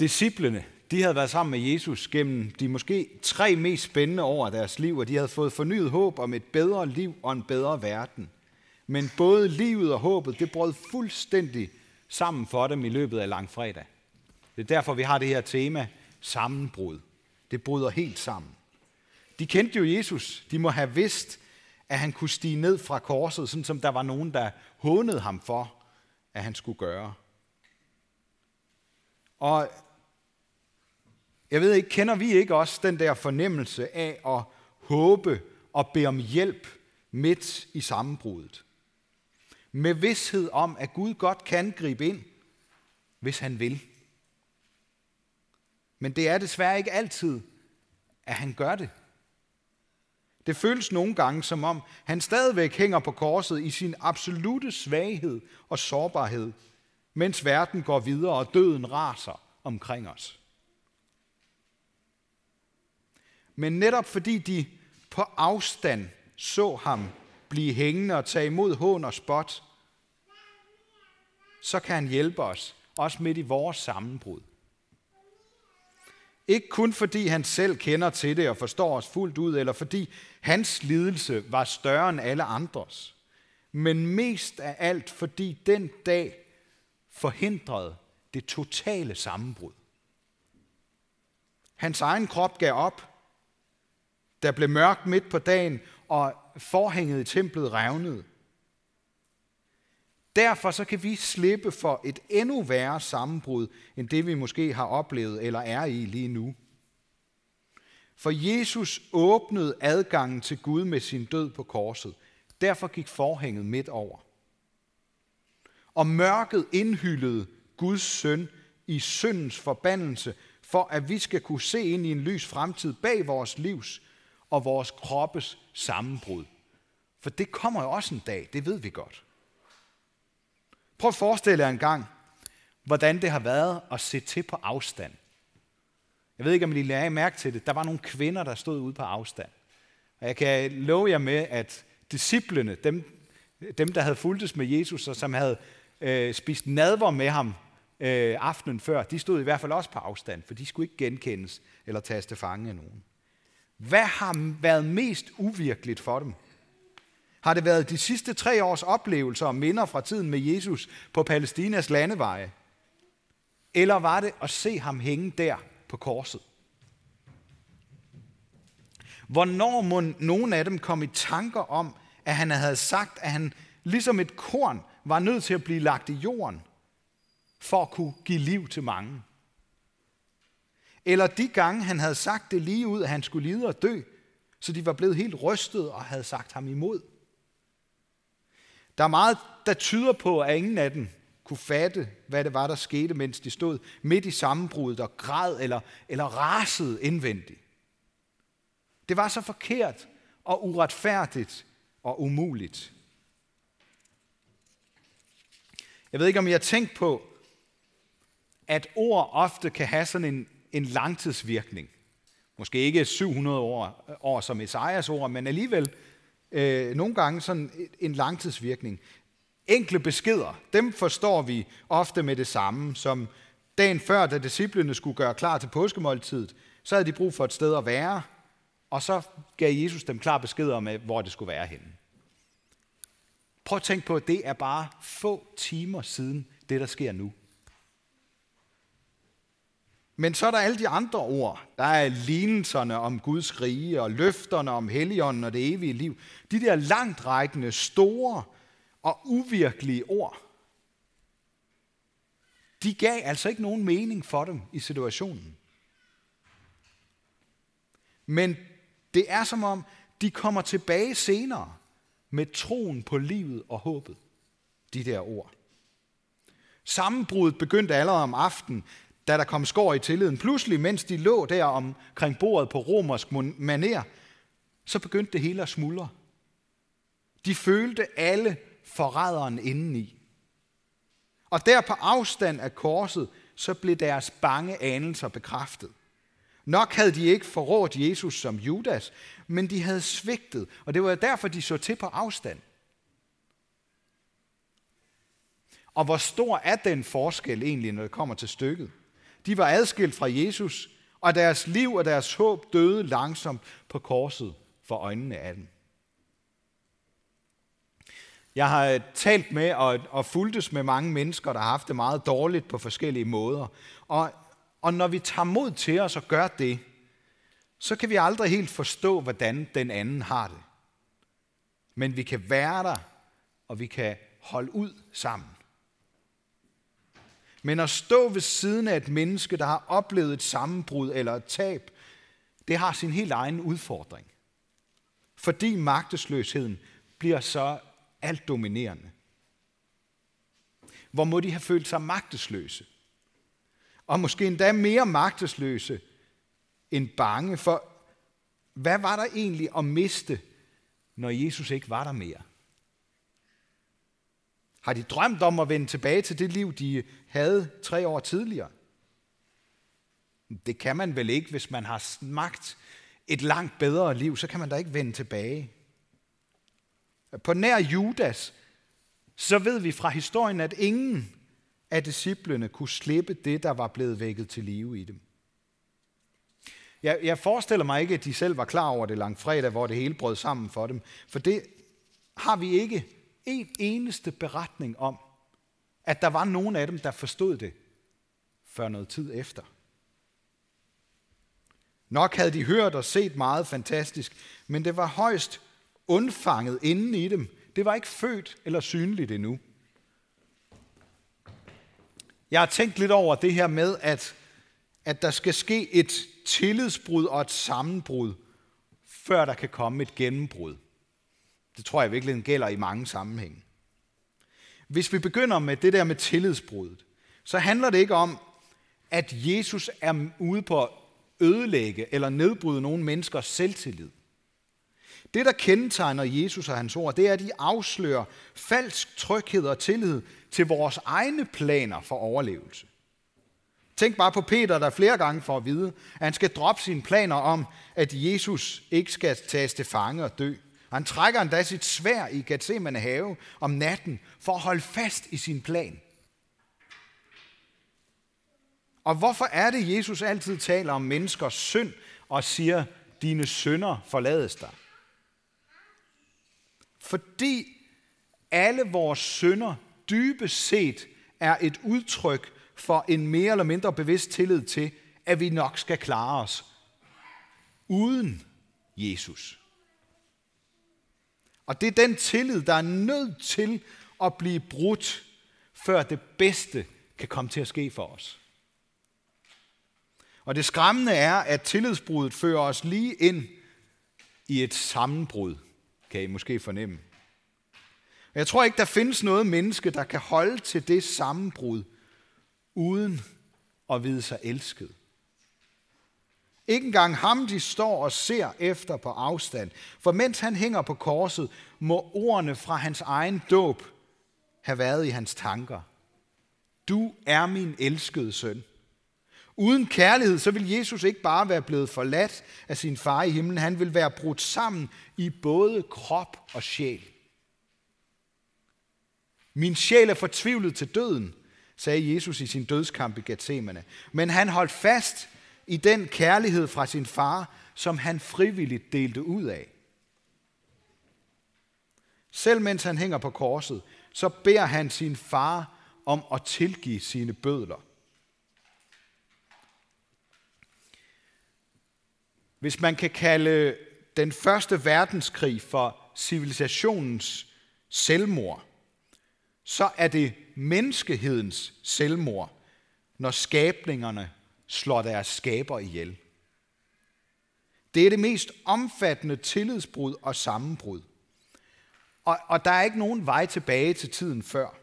Disciplene, de havde været sammen med Jesus gennem de måske tre mest spændende år af deres liv, og de havde fået fornyet håb om et bedre liv og en bedre verden. Men både livet og håbet, det brød fuldstændig sammen for dem i løbet af langfredag. Det er derfor, vi har det her tema, sammenbrud. Det bryder helt sammen. De kendte jo Jesus. De må have vidst, at han kunne stige ned fra korset, sådan som der var nogen, der hånede ham for, at han skulle gøre. Og jeg ved ikke, kender vi ikke også den der fornemmelse af at håbe og bede om hjælp midt i sammenbruddet? Med vidshed om, at Gud godt kan gribe ind, hvis han vil. Men det er desværre ikke altid, at han gør det. Det føles nogle gange som om, han stadigvæk hænger på korset i sin absolute svaghed og sårbarhed, mens verden går videre og døden raser omkring os. Men netop fordi de på afstand så ham blive hængende og tage imod hån og spot, så kan han hjælpe os, også midt i vores sammenbrud. Ikke kun fordi han selv kender til det og forstår os fuldt ud, eller fordi hans lidelse var større end alle andres, men mest af alt fordi den dag forhindrede det totale sammenbrud. Hans egen krop gav op. Der blev mørkt midt på dagen, og forhænget i templet revnede. Derfor så kan vi slippe for et endnu værre sammenbrud, end det vi måske har oplevet eller er i lige nu. For Jesus åbnede adgangen til Gud med sin død på korset. Derfor gik forhænget midt over. Og mørket indhyldede Guds søn i syndens forbandelse, for at vi skal kunne se ind i en lys fremtid bag vores livs og vores kroppes sammenbrud. For det kommer jo også en dag, det ved vi godt. Prøv at forestille jer en gang, hvordan det har været at se til på afstand. Jeg ved ikke, om I lagde mærke til det. Der var nogle kvinder, der stod ude på afstand. Og jeg kan love jer med, at disciplene, dem, dem der havde fulgtes med Jesus, og som havde øh, spist nadver med ham øh, aftenen før, de stod i hvert fald også på afstand, for de skulle ikke genkendes eller tages til fange af nogen. Hvad har været mest uvirkeligt for dem? Har det været de sidste tre års oplevelser og minder fra tiden med Jesus på Palæstinas landeveje? Eller var det at se ham hænge der på korset? Hvornår må nogen af dem komme i tanker om, at han havde sagt, at han ligesom et korn var nødt til at blive lagt i jorden, for at kunne give liv til mange? Eller de gange, han havde sagt det lige ud, at han skulle lide og dø, så de var blevet helt rystet og havde sagt ham imod. Der er meget, der tyder på, at ingen af dem kunne fatte, hvad det var, der skete, mens de stod midt i sammenbruddet og græd eller, eller rasede indvendigt. Det var så forkert og uretfærdigt og umuligt. Jeg ved ikke, om jeg har tænkt på, at ord ofte kan have sådan en, en langtidsvirkning. Måske ikke 700 år, år som Esajas ord, men alligevel øh, nogle gange sådan en langtidsvirkning. Enkle beskeder, dem forstår vi ofte med det samme, som dagen før, da disciplene skulle gøre klar til påskemåltidet, så havde de brug for et sted at være, og så gav Jesus dem klar besked om, hvor det skulle være henne. Prøv at tænke på, at det er bare få timer siden det, der sker nu. Men så er der alle de andre ord. Der er lignelserne om Guds rige og løfterne om helligånden og det evige liv. De der langtrækkende, store og uvirkelige ord. De gav altså ikke nogen mening for dem i situationen. Men det er som om, de kommer tilbage senere med troen på livet og håbet. De der ord. Sammenbruddet begyndte allerede om aftenen, da der kom skår i tilliden. Pludselig, mens de lå der omkring bordet på romersk maner, så begyndte det hele at smuldre. De følte alle forræderen indeni. Og der på afstand af korset, så blev deres bange anelser bekræftet. Nok havde de ikke forrådt Jesus som Judas, men de havde svigtet, og det var derfor, de så til på afstand. Og hvor stor er den forskel egentlig, når det kommer til stykket? De var adskilt fra Jesus, og deres liv og deres håb døde langsomt på korset for øjnene af dem. Jeg har øh, talt med og, og fulgtes med mange mennesker, der har haft det meget dårligt på forskellige måder. Og, og når vi tager mod til os og gør det, så kan vi aldrig helt forstå, hvordan den anden har det. Men vi kan være der, og vi kan holde ud sammen. Men at stå ved siden af et menneske, der har oplevet et sammenbrud eller et tab, det har sin helt egen udfordring. Fordi magtesløsheden bliver så alt dominerende. Hvor må de have følt sig magtesløse? Og måske endda mere magtesløse end bange, for hvad var der egentlig at miste, når Jesus ikke var der mere? Har de drømt om at vende tilbage til det liv, de havde tre år tidligere? Det kan man vel ikke, hvis man har smagt et langt bedre liv, så kan man da ikke vende tilbage. På nær Judas, så ved vi fra historien, at ingen af disciplene kunne slippe det, der var blevet vækket til live i dem. Jeg, jeg forestiller mig ikke, at de selv var klar over det langt fredag, hvor det hele brød sammen for dem. For det har vi ikke en eneste beretning om, at der var nogen af dem, der forstod det før noget tid efter. Nok havde de hørt og set meget fantastisk, men det var højst undfanget inden i dem. Det var ikke født eller synligt endnu. Jeg har tænkt lidt over det her med, at, at der skal ske et tillidsbrud og et sammenbrud, før der kan komme et gennembrud. Det tror jeg virkelig gælder i mange sammenhænge. Hvis vi begynder med det der med tillidsbruddet, så handler det ikke om, at Jesus er ude på at ødelægge eller nedbryde nogle menneskers selvtillid. Det, der kendetegner Jesus og hans ord, det er, at de afslører falsk tryghed og tillid til vores egne planer for overlevelse. Tænk bare på Peter, der flere gange får at vide, at han skal droppe sine planer om, at Jesus ikke skal tages til fange og dø. Han trækker endda sit svær i Gethsemane have om natten for at holde fast i sin plan. Og hvorfor er det, Jesus altid taler om menneskers synd og siger, dine synder forlades dig? Fordi alle vores synder dybest set er et udtryk for en mere eller mindre bevidst tillid til, at vi nok skal klare os uden Jesus. Og det er den tillid, der er nødt til at blive brudt, før det bedste kan komme til at ske for os. Og det skræmmende er, at tillidsbruddet fører os lige ind i et sammenbrud, kan I måske fornemme. Jeg tror ikke, der findes noget menneske, der kan holde til det sammenbrud, uden at vide sig elsket. Ikke engang ham, de står og ser efter på afstand. For mens han hænger på korset, må ordene fra hans egen dåb have været i hans tanker. Du er min elskede søn. Uden kærlighed, så vil Jesus ikke bare være blevet forladt af sin far i himlen. Han vil være brudt sammen i både krop og sjæl. Min sjæl er fortvivlet til døden, sagde Jesus i sin dødskamp i Gethsemane. Men han holdt fast i den kærlighed fra sin far, som han frivilligt delte ud af. Selv mens han hænger på korset, så beder han sin far om at tilgive sine bødler. Hvis man kan kalde den første verdenskrig for civilisationens selvmord, så er det menneskehedens selvmord, når skabningerne slår deres skaber ihjel. Det er det mest omfattende tillidsbrud og sammenbrud. Og, og der er ikke nogen vej tilbage til tiden før.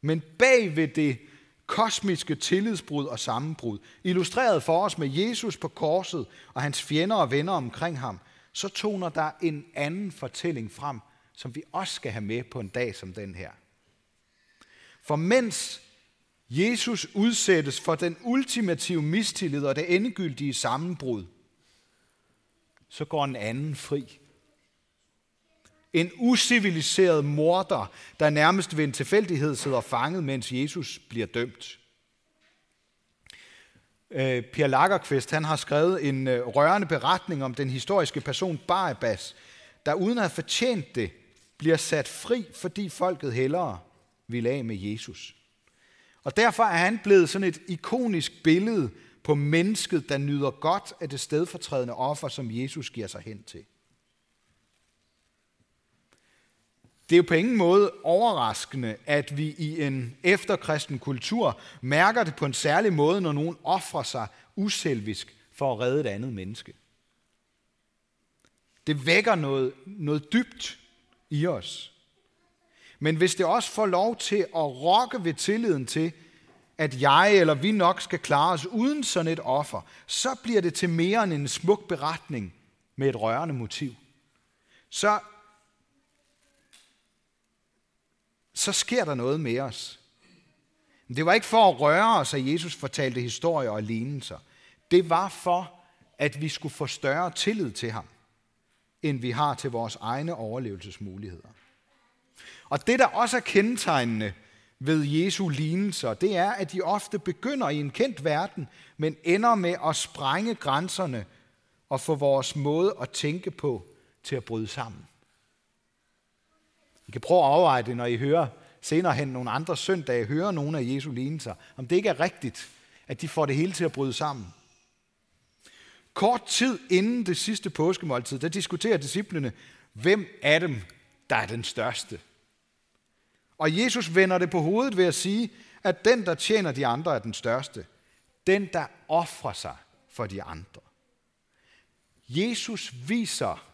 Men bag ved det kosmiske tillidsbrud og sammenbrud, illustreret for os med Jesus på korset og hans fjender og venner omkring ham, så toner der en anden fortælling frem, som vi også skal have med på en dag som den her. For mens Jesus udsættes for den ultimative mistillid og det endegyldige sammenbrud, så går en anden fri. En usiviliseret morder, der nærmest ved en tilfældighed sidder fanget, mens Jesus bliver dømt. Øh, per Lagerqvist han har skrevet en øh, rørende beretning om den historiske person Barabbas, der uden at have fortjent det, bliver sat fri, fordi folket hellere vil af med Jesus. Og derfor er han blevet sådan et ikonisk billede på mennesket, der nyder godt af det stedfortrædende offer, som Jesus giver sig hen til. Det er jo på ingen måde overraskende, at vi i en efterkristen kultur mærker det på en særlig måde, når nogen offrer sig uselvisk for at redde et andet menneske. Det vækker noget, noget dybt i os. Men hvis det også får lov til at rokke ved tilliden til, at jeg eller vi nok skal klare os uden sådan et offer, så bliver det til mere end en smuk beretning med et rørende motiv. Så, så sker der noget med os. Men det var ikke for at røre os, at Jesus fortalte historier og lignelser. Det var for, at vi skulle få større tillid til ham, end vi har til vores egne overlevelsesmuligheder. Og det, der også er kendetegnende ved Jesu lignelser, det er, at de ofte begynder i en kendt verden, men ender med at sprænge grænserne og få vores måde at tænke på til at bryde sammen. I kan prøve at overveje det, når I hører senere hen nogle andre søndage, hører nogle af Jesu lignelser, om det ikke er rigtigt, at de får det hele til at bryde sammen. Kort tid inden det sidste påskemåltid, der diskuterer disciplene, hvem af dem, der er den største. Og Jesus vender det på hovedet ved at sige, at den, der tjener de andre, er den største. Den, der offrer sig for de andre. Jesus viser,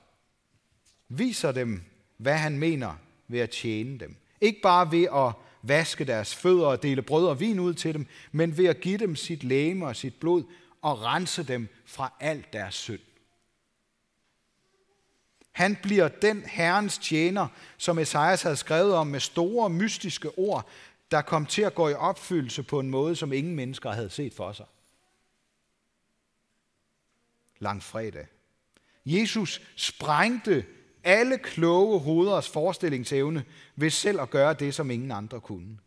viser dem, hvad han mener ved at tjene dem. Ikke bare ved at vaske deres fødder og dele brød og vin ud til dem, men ved at give dem sit læme og sit blod og rense dem fra al deres synd. Han bliver den herrens tjener, som Esajas havde skrevet om med store mystiske ord, der kom til at gå i opfyldelse på en måde, som ingen mennesker havde set for sig. Langfredag. Jesus sprængte alle kloge hoveders forestillingsevne ved selv at gøre det, som ingen andre kunne.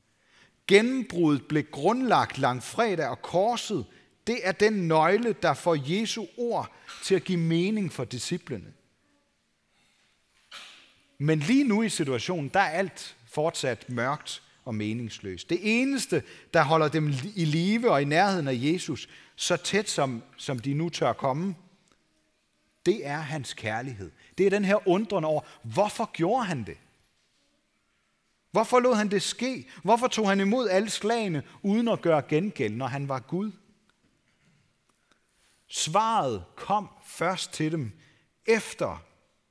Gennembruddet blev grundlagt langfredag, og korset, det er den nøgle, der får Jesu ord til at give mening for disciplene. Men lige nu i situationen, der er alt fortsat mørkt og meningsløst. Det eneste, der holder dem i live og i nærheden af Jesus, så tæt som, som de nu tør komme, det er hans kærlighed. Det er den her undren over, hvorfor gjorde han det? Hvorfor lod han det ske? Hvorfor tog han imod alle slagene uden at gøre gengæld, når han var Gud? Svaret kom først til dem efter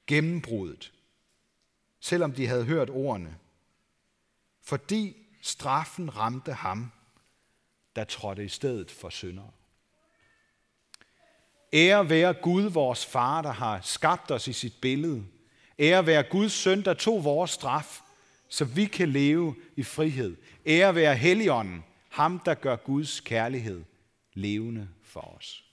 gennembruddet selvom de havde hørt ordene. Fordi straffen ramte ham, der trådte i stedet for syndere. Ære være Gud, vores far, der har skabt os i sit billede. Ære være Guds søn, der tog vores straf, så vi kan leve i frihed. Ære være Helligånden, ham, der gør Guds kærlighed levende for os.